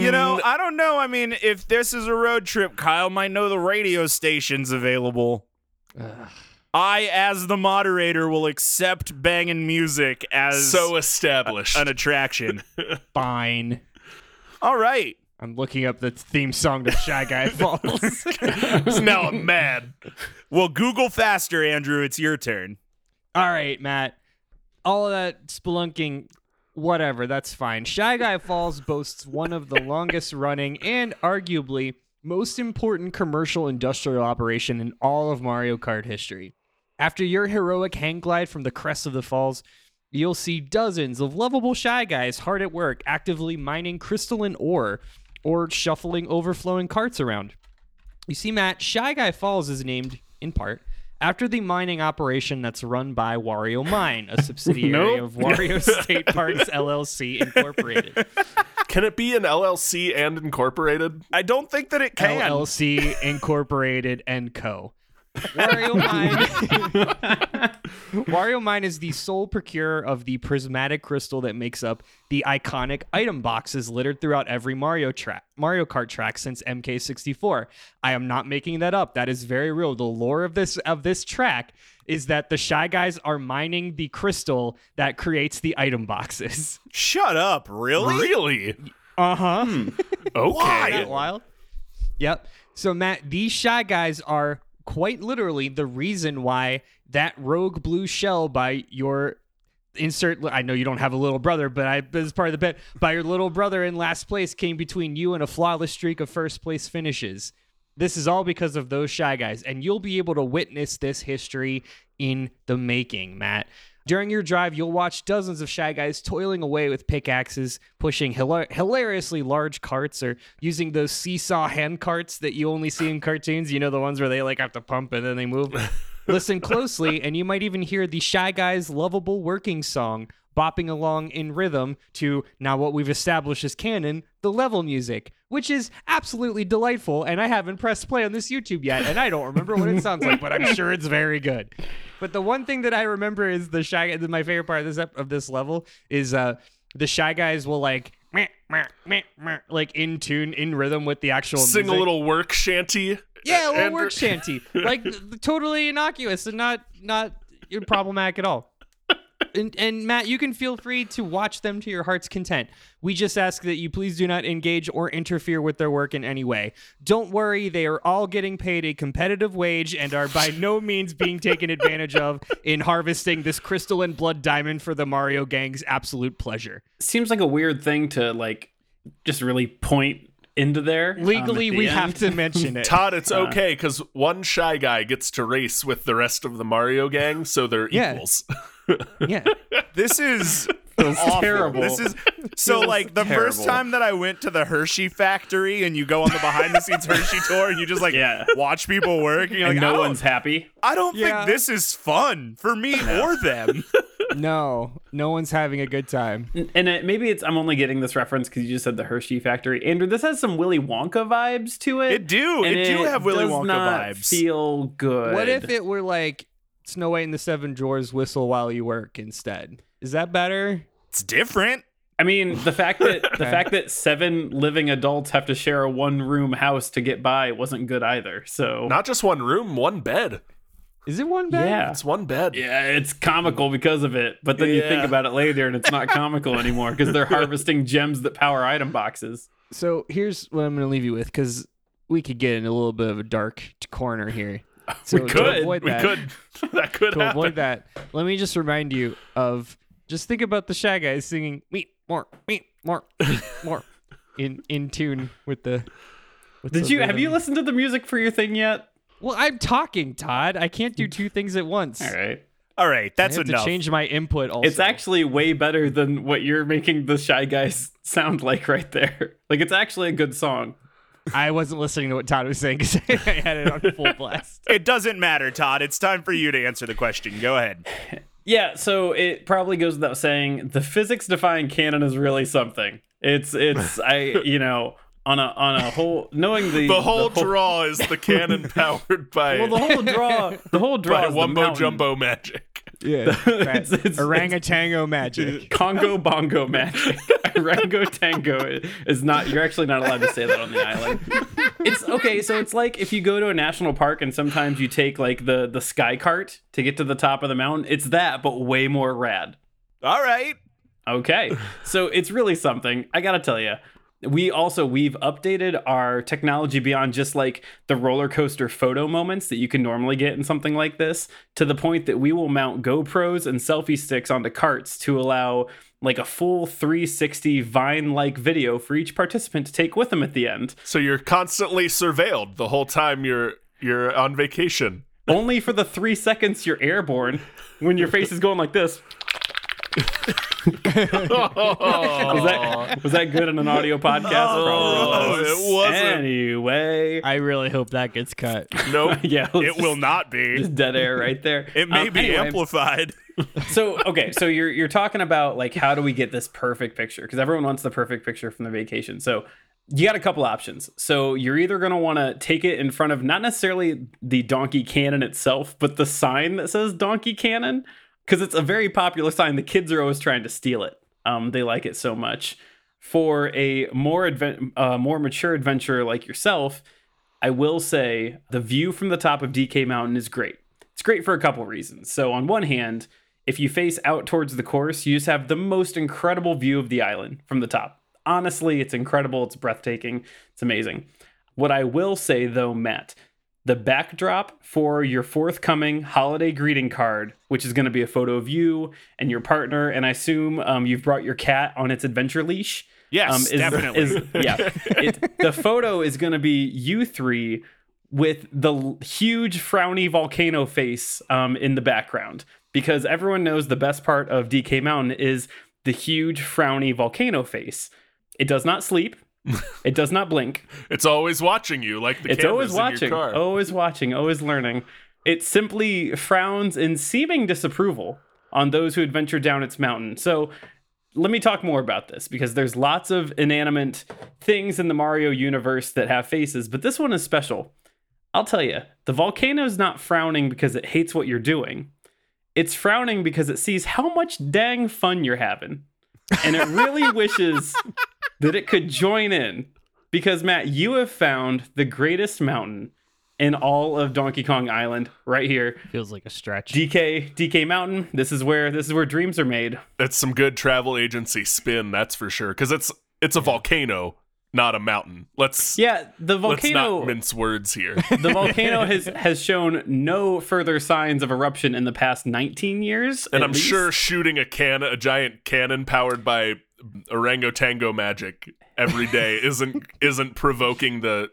You know, mm. I don't know. I mean, if this is a road trip, Kyle might know the radio stations available. I, as the moderator, will accept banging music as so established. an attraction. [laughs] Fine. All right. I'm looking up the theme song to Shy Guy [laughs] Falls. now I'm mad. Well, Google faster, Andrew. It's your turn. All right, Matt. All of that spelunking, whatever, that's fine. Shy Guy Falls boasts one of the longest running and arguably most important commercial industrial operation in all of Mario Kart history. After your heroic hang glide from the crest of the falls, you'll see dozens of lovable Shy Guys hard at work actively mining crystalline ore or shuffling overflowing carts around. You see, Matt, Shy Guy Falls is named, in part, after the mining operation that's run by Wario Mine, a [laughs] subsidiary Nope. of Wario [laughs] State Parks LLC Incorporated. Can it be an LLC and incorporated? I don't think that it can. LLC Incorporated and Co. Wario [laughs] Mine. Wario Mine is the sole procurer of the prismatic crystal that makes up the iconic item boxes littered throughout every Mario track, Mario Kart track since MK64. I am not making that up. That is very real. The lore of this of this track is that the Shy Guys are mining the crystal that creates the item boxes. Shut up. Really? Really? [laughs] Uh huh. Okay. that wild? Yep. So Matt, these shy guys are quite literally the reason why that rogue blue shell by your insert I know you don't have a little brother, but I as part of the bet by your little brother in last place came between you and a flawless streak of first place finishes. This is all because of those shy guys, and you'll be able to witness this history in the making, Matt. During your drive, you'll watch dozens of shy guys toiling away with pickaxes, pushing hila- hilariously large carts, or using those seesaw hand carts that you only see in cartoons. You know, the ones where they like have to pump and then they move. [laughs] Listen closely, and you might even hear the Shy Guys' lovable working song, bopping along in rhythm to now what we've established as canon, the level music, which is absolutely delightful. And I haven't pressed play on this YouTube yet, and I don't remember what it sounds like, but I'm sure it's very good. But the one thing that I remember is the shy. My favorite part of this of this level is uh the shy guys will like. meh, meh, meh, meh, Like in tune, in rhythm with the actual Sing a little work shanty. Yeah, a little And- work shanty, like [laughs] totally innocuous and not not problematic at all. And, and Matt, you can feel free to watch them to your heart's content. We just ask that you please do not engage or interfere with their work in any way. Don't worry, they are all getting paid a competitive wage and are by no means being taken advantage of in harvesting this crystalline blood diamond for the Mario gang's absolute pleasure. Seems like a weird thing to like just really point into there. um, Legally, at the we end. have to mention it. [laughs] Todd, it's okay because one shy guy gets to race with the rest of the Mario gang, so they're Yeah. equals. [laughs] Yeah. This is [laughs] Feels awful. terrible. This is so like the first time that I went to the Hershey factory and you go on the behind the scenes Hershey [laughs] tour and you just like Yeah. watch people work and you're and like, no one's happy. I don't Yeah. think this is fun for me or them. [laughs] No, no one's having a good time. And it, maybe it's I'm only getting this reference because you just said the Hershey factory. Andrew, this has some Willy Wonka vibes to it. It do. and It do have Willy does Wonka not vibes. Feel good. What if it were like Snow White and the Seven Dwarfs whistle while you work instead? Is that better? It's different. I mean, the fact that [laughs] the Okay. fact that seven living adults have to share a one room house to get by wasn't good either. So Not just one room, one bed. Is it one bed? yeah. It's one bed. Yeah, it's comical because of it, but then you think Yeah. about it later and it's not comical anymore because they're [laughs] harvesting gems that power item boxes. So here's what I'm going to leave you with because we could get in a little bit of a dark t- corner here. [laughs] So We could. avoid We that, could. [laughs] that could to happen. avoid that, let me just remind you of just think about the Shy Guys singing "Meat more, meat more, meat [laughs] more," in in tune with the. With Did the you have you listened to the music for your thing yet? Well, I'm talking, Todd. I can't do two things at once. All right. All right, that's I have enough. to change my input. Also, It's actually way better than what you're making the shy guys sound like right there. Like it's actually a good song. I wasn't listening to what Todd was saying because [laughs] I had it on full blast. It doesn't matter, Todd. It's time for you to answer the question. Go ahead. Yeah, so it probably goes without saying the physics defying canon is really something. It's it's I you know on a on a whole knowing the The whole draw is the cannon [laughs] powered by, well the whole draw the whole draw by is the Wumbo. Jumbo magic. Yeah, [laughs] It's- it's- orangutango [laughs] magic. Congo bongo magic. [laughs] Rango tango is not. You're actually not allowed to say that on the island. It's okay. So it's like if you go to a national park and sometimes you take like the the sky cart to get to the top of the mountain. It's that, but way more rad. All right. Okay. So it's really something. I got to tell you. We also we've updated our technology beyond just like the roller coaster photo moments that you can normally get in something like this to the point that we will mount GoPros and selfie sticks onto carts to allow like a full 360 vine like video for each participant to take with them at the end. So you're constantly surveilled the whole time you're you're on vacation. Only for the 3 seconds you're airborne when your face is going like this. [laughs] Was that was that good in an audio podcast? Oh, Probably was. it wasn't. Anyway, I really hope that gets cut. Nope. [laughs] yeah, It will not be. Just dead air right there. It may Um, be anyway, amplified. [laughs] so okay, so you're you're talking about like how do we get this perfect picture? Because everyone wants the perfect picture from the vacation. So you got a couple options. So you're either going to want to take it in front of not necessarily the donkey cannon itself, but the sign that says donkey cannon, because it's a very popular sign. The kids are always trying to steal it. Um, they like it so much. For a more advent, uh, more mature adventurer like yourself, I will say the view from the top of DK Mountain is great. It's great for a couple reasons. So, on one hand, if you face out towards the course, you just have the most incredible view of the island from the top. Honestly, it's incredible. It's breathtaking. It's amazing. What I will say, though, Matt, the backdrop for your forthcoming holiday greeting card, which is going to be a photo of you and your partner, and I assume um, you've brought your cat on its adventure leash. Yes, Um, is, definitely. is- yeah. [laughs] It, the photo is going to be you three with the huge frowny volcano face um, in the background because everyone knows the best part of DK Mountain is the huge frowny volcano face. It does not sleep. It does not blink. It's always watching you, like the kids. It's always cameras in your watching, car. always watching, always learning. It simply frowns in seeming disapproval on those who adventure down its mountain. So let me talk more about this because there's lots of inanimate things in the Mario universe that have faces, but this one is special. I'll tell you, the volcano is not frowning because it hates what you're doing. It's frowning because it sees how much dang fun you're having. And it really [laughs] wishes that it could join in. Because, Matt, you have found the greatest mountain in all of Donkey Kong Island right here. Feels like a stretch. DK DK Mountain. This is where this is where dreams are made. That's some good travel agency spin, that's for sure. Because it's it's a volcano, not a mountain. Let's Yeah, the volcano let's volcano not mince words here. [laughs] the volcano has has shown no further signs of eruption in the past 19 years. and I'm least. sure shooting a can a giant cannon powered by orangutango magic every day [laughs] isn't isn't provoking the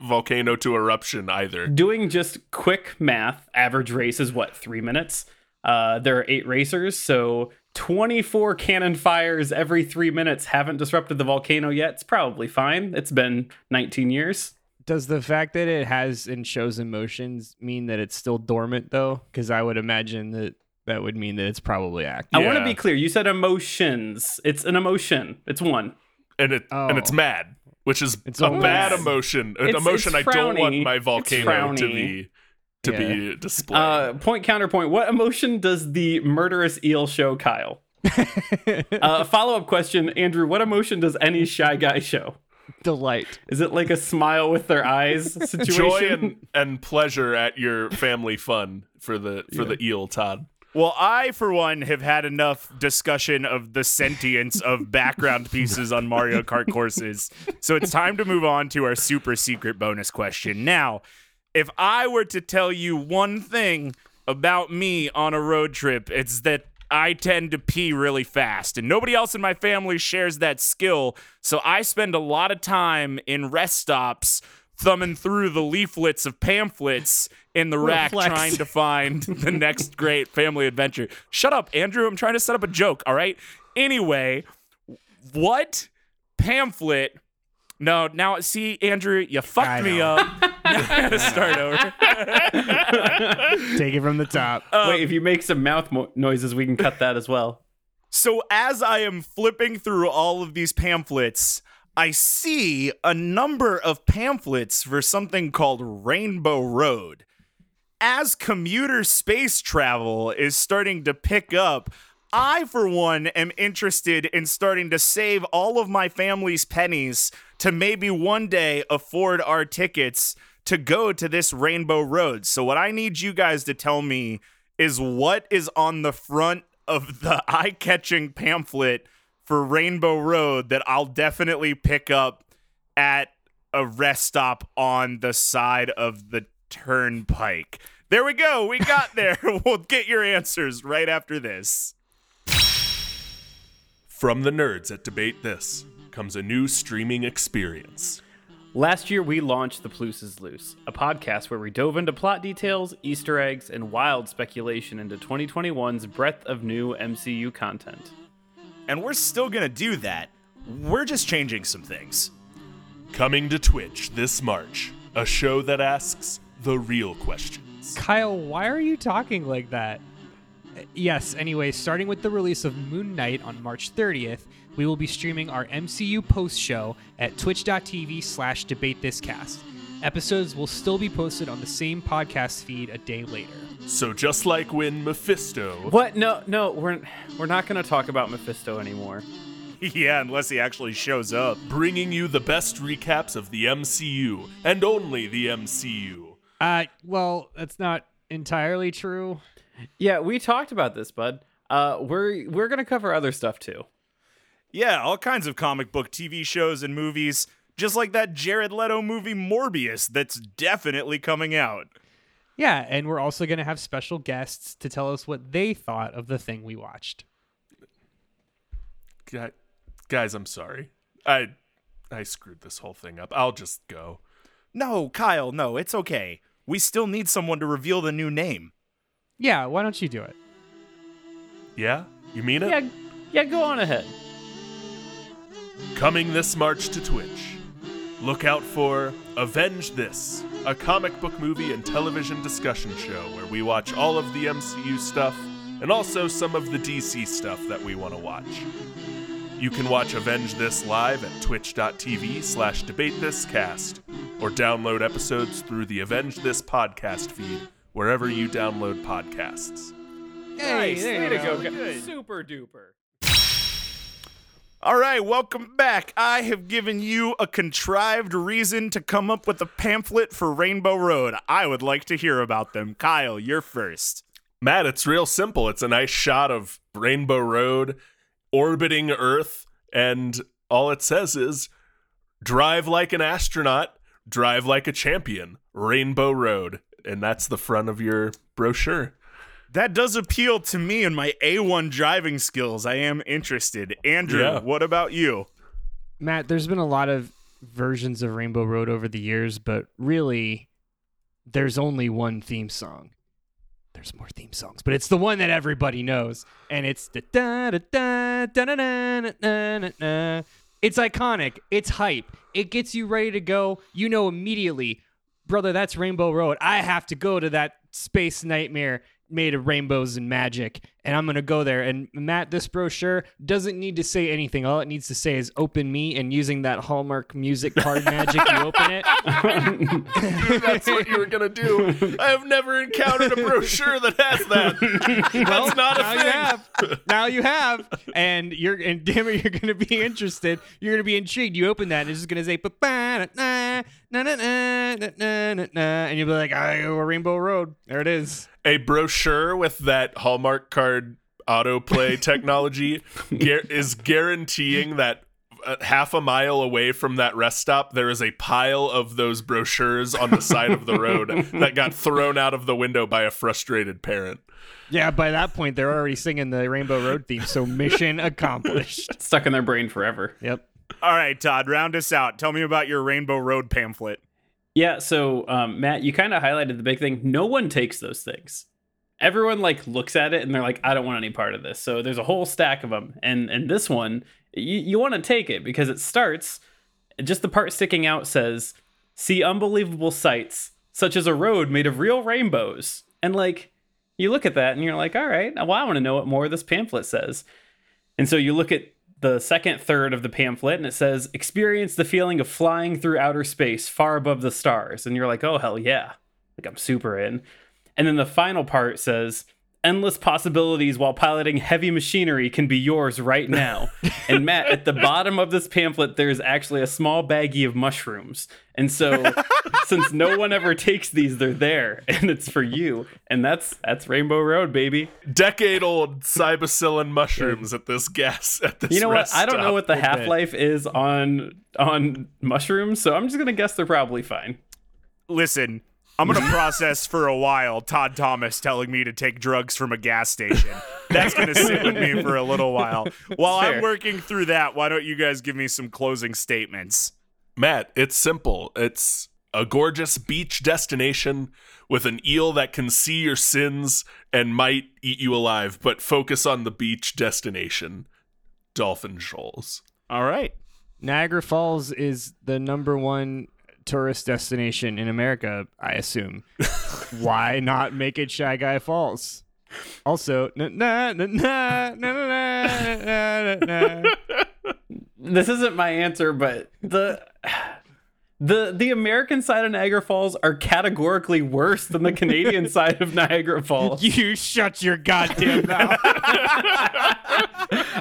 volcano to eruption either. doing just quick math, average race is what, three minutes? Uh, there are eight racers, so 24 cannon fires every three minutes haven't disrupted the volcano yet. It's probably fine. It's been 19 years. Does the fact that it has and shows emotions mean that it's still dormant though? Because I would imagine that that would mean that it's probably active. I want to Yeah. be clear. You said emotions. It's an emotion. It's one. And it and it's Oh. mad, which is It's a always- bad emotion. An It's- emotion it's I don't want frowny. my It's volcano to frowny. be to be displayed. Uh, point counterpoint. What emotion does the murderous eel show Kyle? [laughs] uh, Follow up question, Andrew. What emotion does any shy guy show? Delight. Is it like a smile with their eyes [laughs] situation? Joy and, and pleasure at your family fun for the for the eel, Todd. Well, I, for one, have had enough discussion of the sentience of background [laughs] pieces on Mario Kart courses. So it's time to move on to our super secret bonus question. Now, if I were to tell you one thing about me on a road trip, it's that I tend to pee really fast, and nobody else in my family shares that skill. So I spend a lot of time in rest stops thumbing through the leaflets of pamphlets in the What rack flex. trying to find [laughs] the next great family adventure. Shut up, Andrew. I'm trying to set up a joke, all right? Anyway, what pamphlet? No, now see, Andrew, you I fucked me know. up. [laughs] Now I gotta start over. Take it from the top. Um, Wait, if you make some mouth mo- noises, we can cut that as well. So as I am flipping through all of these pamphlets, I see a number of pamphlets for something called Rainbow Road. As commuter space travel is starting to pick up, I, for one, am interested in starting to save all of my family's pennies to maybe one day afford our tickets to go to this Rainbow Road. So, what I need you guys to tell me is what is on the front of the [laughs] eye catching pamphlet for Rainbow Road that I'll definitely pick up at a rest stop on the side of the turnpike. There we go. We got [laughs] there. [laughs] we'll get your answers right after this. From the nerds at Debate This comes a new streaming experience. Last year, we launched The Plus is Loose, a podcast where we dove into plot details, Easter eggs, and wild speculation into 2021's breadth of new MCU content. And we're still going to do that. We're just changing some things. Coming to Twitch this March, a show that asks the real questions. Kyle, why are you talking like that? Uh, Yes, anyway, starting with the release of Moon Knight on March 30th, we will be streaming our MCU post show at twitch.tv slash debatethiscast. Episodes will still be posted on the same podcast feed a day later. So just like when Mephisto What? No, no, we're we're not going to talk about Mephisto anymore. [laughs] yeah, unless he actually shows up. bringing you the best recaps of the MCU and only the MCU. Uh, well, that's not entirely true. Yeah, we talked about this, bud. Uh, we're we're going to cover other stuff too. Yeah, all kinds of comic book TV shows and movies, just like that Jared Leto movie Morbius that's definitely coming out. Yeah, and we're also going to have special guests to tell us what they thought of the thing we watched. Guy- Guys, I'm sorry. I I screwed this whole thing up. I'll just go. No, Kyle, no, it's okay. We still need someone to reveal the new name. Yeah, why don't you do it? Yeah? You mean it? Yeah, yeah, go on ahead. Coming this March to Twitch. Look out for Avenge This, a comic book movie and television discussion show where we watch all of the MCU stuff and also some of the DC stuff that we want to watch. You can watch Avenge This live at twitch.tv slash debatethiscast, or download episodes through the Avenge This podcast feed wherever you download podcasts. Nice. there Way you go. go. Good. Super duper. All right, welcome back. I have given you a contrived reason to come up with a pamphlet for Rainbow Road. I would like to hear about them. Kyle, you're first. Matt, it's real simple. It's a nice shot of Rainbow Road orbiting Earth, and all it says is drive like an astronaut, drive like a champion, Rainbow Road. And that's the front of your brochure. That does appeal to me and my A1 driving skills. I am interested. Andrew, Yeah. what about you? Matt, there's been a lot of versions of Rainbow Road over the years, but really, there's only one theme song. There's more theme songs, but it's the one that everybody knows, and it's the da da da da da da da da da. It's iconic. It's hype. It gets you ready to go. You know immediately, brother. That's Rainbow Road. I have to go to that space nightmare made of rainbows and magic, and I'm gonna go there. And Matt, this brochure doesn't need to say anything. All it needs to say is "Open Me," and using that Hallmark music card magic, you open it. Dude, [laughs] that's what you were gonna do. I have never encountered a brochure that has that. [laughs] Well, that's not a now thing. You have. Now you have, and you're and damn it, you're gonna be interested. You're gonna be intrigued. You open that, and it's just gonna say "Ba na na na na na na na," and you'll be like, "I go Rainbow Road." There it is a brochure with that Hallmark card autoplay [laughs] technology gu- is guaranteeing that uh, half a mile away from that rest stop there is a pile of those brochures on the side of the road [laughs] that got thrown out of the window by a frustrated parent. Yeah, by that point, they're already singing the Rainbow Road theme, so mission [laughs] accomplished. Stuck in their brain forever. Yep. All right, Todd, round us out. Tell me about your Rainbow Road pamphlet. Yeah, so um, Matt, you kind of highlighted the big thing. No one takes those things. Everyone like looks at it and they're like, I don't want any part of this. So there's a whole stack of them, and and this one, you, you want to take it because it starts. Just the part sticking out says, "See unbelievable sights such as a road made of real rainbows." And like, you look at that and you're like, all right, well, I want to know what more this pamphlet says. And so you look at the second third of the pamphlet and it says, experience the feeling of flying through outer space far above the stars. And you're like, oh, hell yeah. Like, I'm super in. And then the final part says, endless possibilities while piloting heavy machinery can be yours right now. [laughs] and Matt, at the bottom of this pamphlet, there's actually a small baggie of mushrooms. And so, [laughs] since no one ever takes these, they're there [laughs] and it's for you. And that's that's Rainbow Road, baby. Decade old cybacillin mushrooms at this gas at this You know what? rest I don't know what the half life is on on mushrooms, so I'm just gonna guess they're probably fine. Listen, I'm going [laughs] to process for a while Todd Thomas telling me to take drugs from a gas station. That's going to sit with me for a little while. While I'm working through that, why don't you guys give me some closing statements? Matt, it's simple. It's a gorgeous beach destination with an eel that can see your sins and might eat you alive, but focus on the beach destination. Dolphin Shoals. All right. Niagara Falls is the number one tourist destination in America, I assume. [laughs] Why not make it Shy Guy Falls? Also. This isn't my answer, but the the the American side of Niagara Falls are categorically worse than the Canadian [laughs] side of Niagara Falls. You shut your goddamn mouth. [laughs]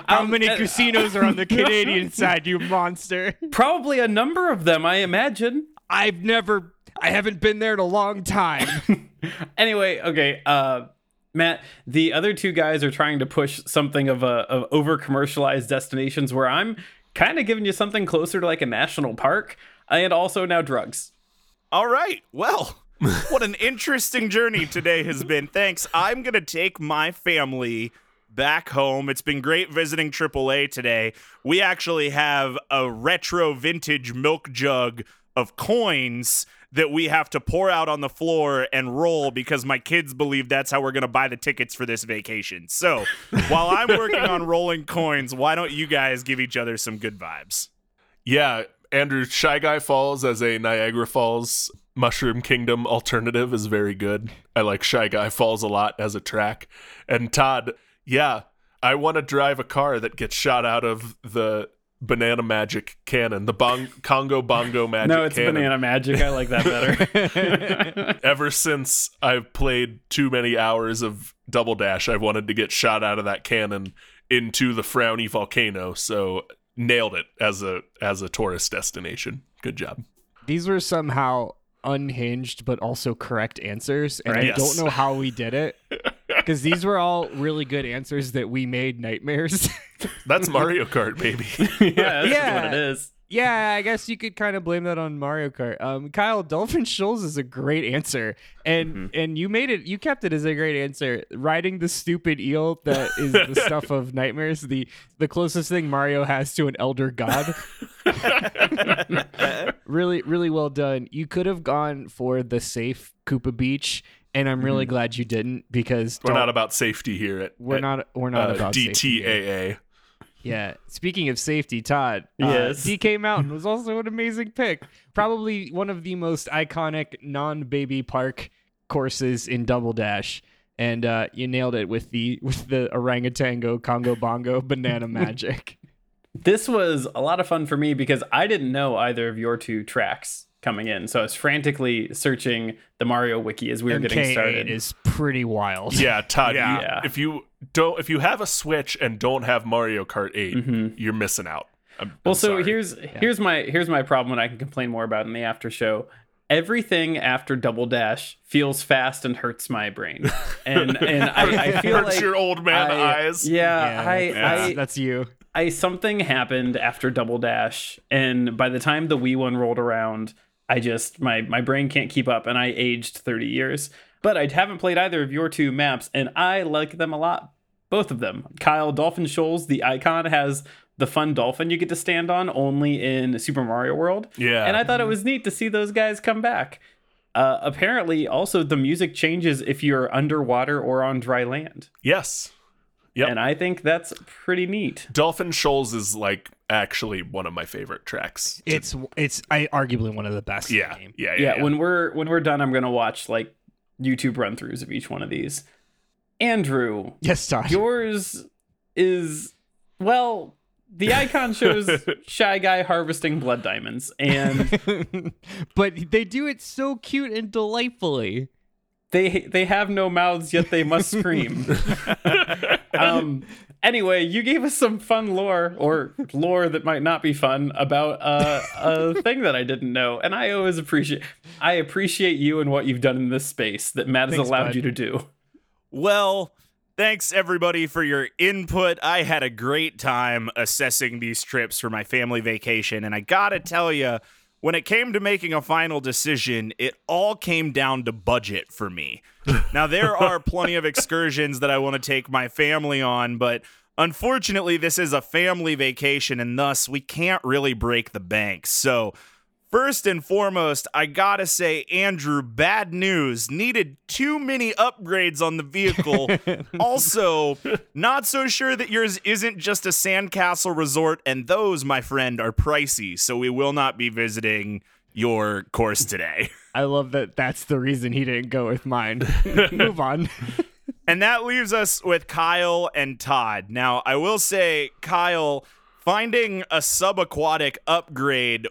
How many casinos are on the [laughs] Canadian side, you monster? Probably a number of them, I imagine. I've never, I haven't been there in a long time. anyway, okay, uh Matt, the other two guys are trying to push something of a of over commercialized destinations where I'm kind of giving you something closer to like a national park and also now drugs. All right. Well, what an interesting journey today has been. Thanks. I'm going to take my family back home. It's been great visiting AAA today. We actually have a retro vintage milk jug of coins that we have to pour out on the floor and roll because my kids believe that's how we're going to buy the tickets for this vacation. So, while I'm working on rolling coins, why don't you guys give each other some good vibes? Yeah, Andrew, Shy Guy Falls as a Niagara Falls Mushroom Kingdom alternative is very good. I like Shy Guy Falls a lot as a track. And Todd, yeah, I want to drive a car that gets shot out of the banana magic cannon, the bong- Congo bongo magic no, it's cannon. banana magic. I like that better. [laughs] [laughs] Ever since I've played too many hours of Double Dash, I've wanted to get shot out of that cannon into the frowny volcano. So nailed it as a as a tourist destination. Good job. These were somehow unhinged but also correct answers, and I Yes. don't know how we did it. [laughs] Because these were all really good answers that we made nightmares. That's Mario Kart, [laughs] baby. [laughs] yeah, that's Yeah. what it is. Yeah, I guess you could kind of blame that on Mario Kart. Um, Kyle, Dolphin Shoals is a great answer, and and you made it. You kept it as a great answer. Riding the stupid eel that is the [laughs] stuff of nightmares. The the closest thing Mario has to an elder god. [laughs] really, really well done. You could have gone for the safe Koopa Beach, and I'm really glad you didn't because We're not about safety here at we're at, not we're not uh, about. DTAA. Yeah. Speaking of safety, Todd. uh, Yes. DK Mountain was also an amazing pick. Probably one of the most iconic non-baby park courses in Double Dash. And uh, you nailed it with the with the orangutango Congo Bongo [laughs] banana magic. This was a lot of fun for me because I didn't know either of your two tracks coming in. So I was frantically searching the Mario wiki as we were getting MK8 started. is pretty wild. Yeah, Todd. you- Yeah. if you don't, if you have a Switch and don't have Mario Kart 8 Mhm. you're missing out. I'm, Well, I'm so sorry. here's here's my here's my problem when I can complain more about in the after show. Everything after Double Dash feels fast and hurts my brain, [laughs] and and I, I feel hurts like your old man I- eyes. Yeah, I, that's, I that's you. I something happened after Double Dash, and by the time the Wii one rolled around, I just my my brain can't keep up, and I aged thirty years. But I haven't played either of your two maps, and I like them a lot, both of them. Kyle Dolphin Shoals, the icon has the fun dolphin you get to stand on only in Super Mario World. Yeah. and I thought it was neat to see those guys come back. Uh, apparently, also the music changes if you're underwater or on dry land, Yes. Yep. and I think that's pretty neat. Dolphin Shoals is like actually one of my favorite tracks. It's it's I arguably one of the best yeah, in the game. yeah, yeah, yeah, yeah. when we're when we're done i'm gonna watch like youtube run throughs of each one of these andrew Yes, Todd. [laughs] yours is well the icon shows [laughs] shy guy harvesting blood diamonds and [laughs] but they do it so cute and delightfully. they they have no mouths yet they must scream um anyway you gave us some fun lore or lore that might not be fun about uh, a [laughs] thing that i didn't know and i always appreciate i appreciate you and what you've done in this space that matt has Thanks, allowed bud. you to do Well, thanks everybody for your input. I had a great time assessing these trips for my family vacation, and I gotta tell you, when it came to making a final decision, it all came down to budget for me. [laughs] now, there are plenty of excursions that I want to take my family on, but unfortunately, this is a family vacation, and thus we can't really break the bank. So, First and foremost, I gotta say, Andrew, bad news. Needed too many upgrades on the vehicle. [laughs] also, not so sure that yours isn't just a sandcastle resort, and those, my friend, are pricey, so we will not be visiting your course today. [laughs] I love that that's the reason he didn't go with mine. [laughs] Move on. And that leaves us with Kyle and Todd. Now, I will say, Kyle, finding a subaquatic upgrade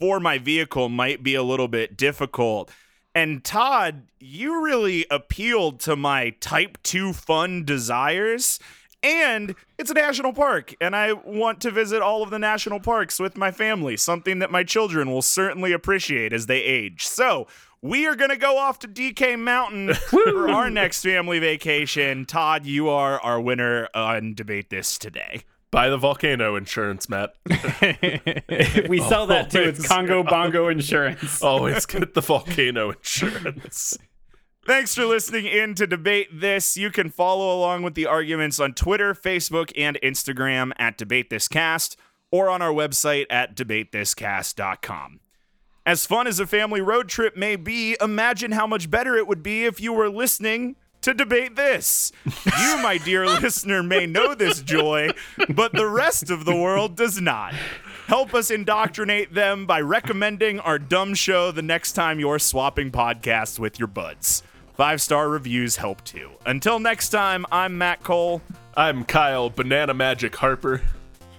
for my vehicle might be a little bit difficult. And Todd, you really appealed to my type 2 fun desires. And it's a national park, and I want to visit all of the national parks with my family, something that my children will certainly appreciate as they age. So, we are going to go off to DK Mountain [laughs] for our next family vacation. Todd, you are our winner on Debate This today. Buy the volcano insurance, Matt. [laughs] we sell that too. It's Congo Bongo Insurance. [laughs] Always get the volcano insurance. Thanks for listening in to Debate This. You can follow along with the arguments on Twitter, Facebook, and Instagram at Debate This Cast or on our website at debatethiscast.com. As fun as a family road trip may be, imagine how much better it would be if you were listening to debate this. You, my dear [laughs] listener, may know this joy, but the rest of the world does not. Help us indoctrinate them by recommending our dumb show the next time you're swapping podcasts with your buds. Five star reviews help too. Until next time, I'm Matt Cole. I'm Kyle Banana Magic Harper.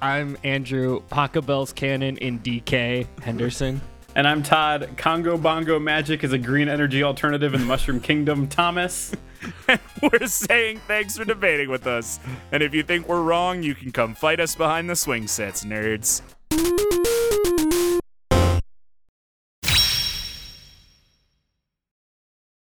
I'm Andrew Pachelbel's Cannon in DK Henderson. And I'm Todd. Congo Bongo Magic is a green energy alternative in the Mushroom Kingdom. Thomas. [laughs] we're saying thanks for debating with us. And if you think we're wrong, you can come fight us behind the swing sets, nerds.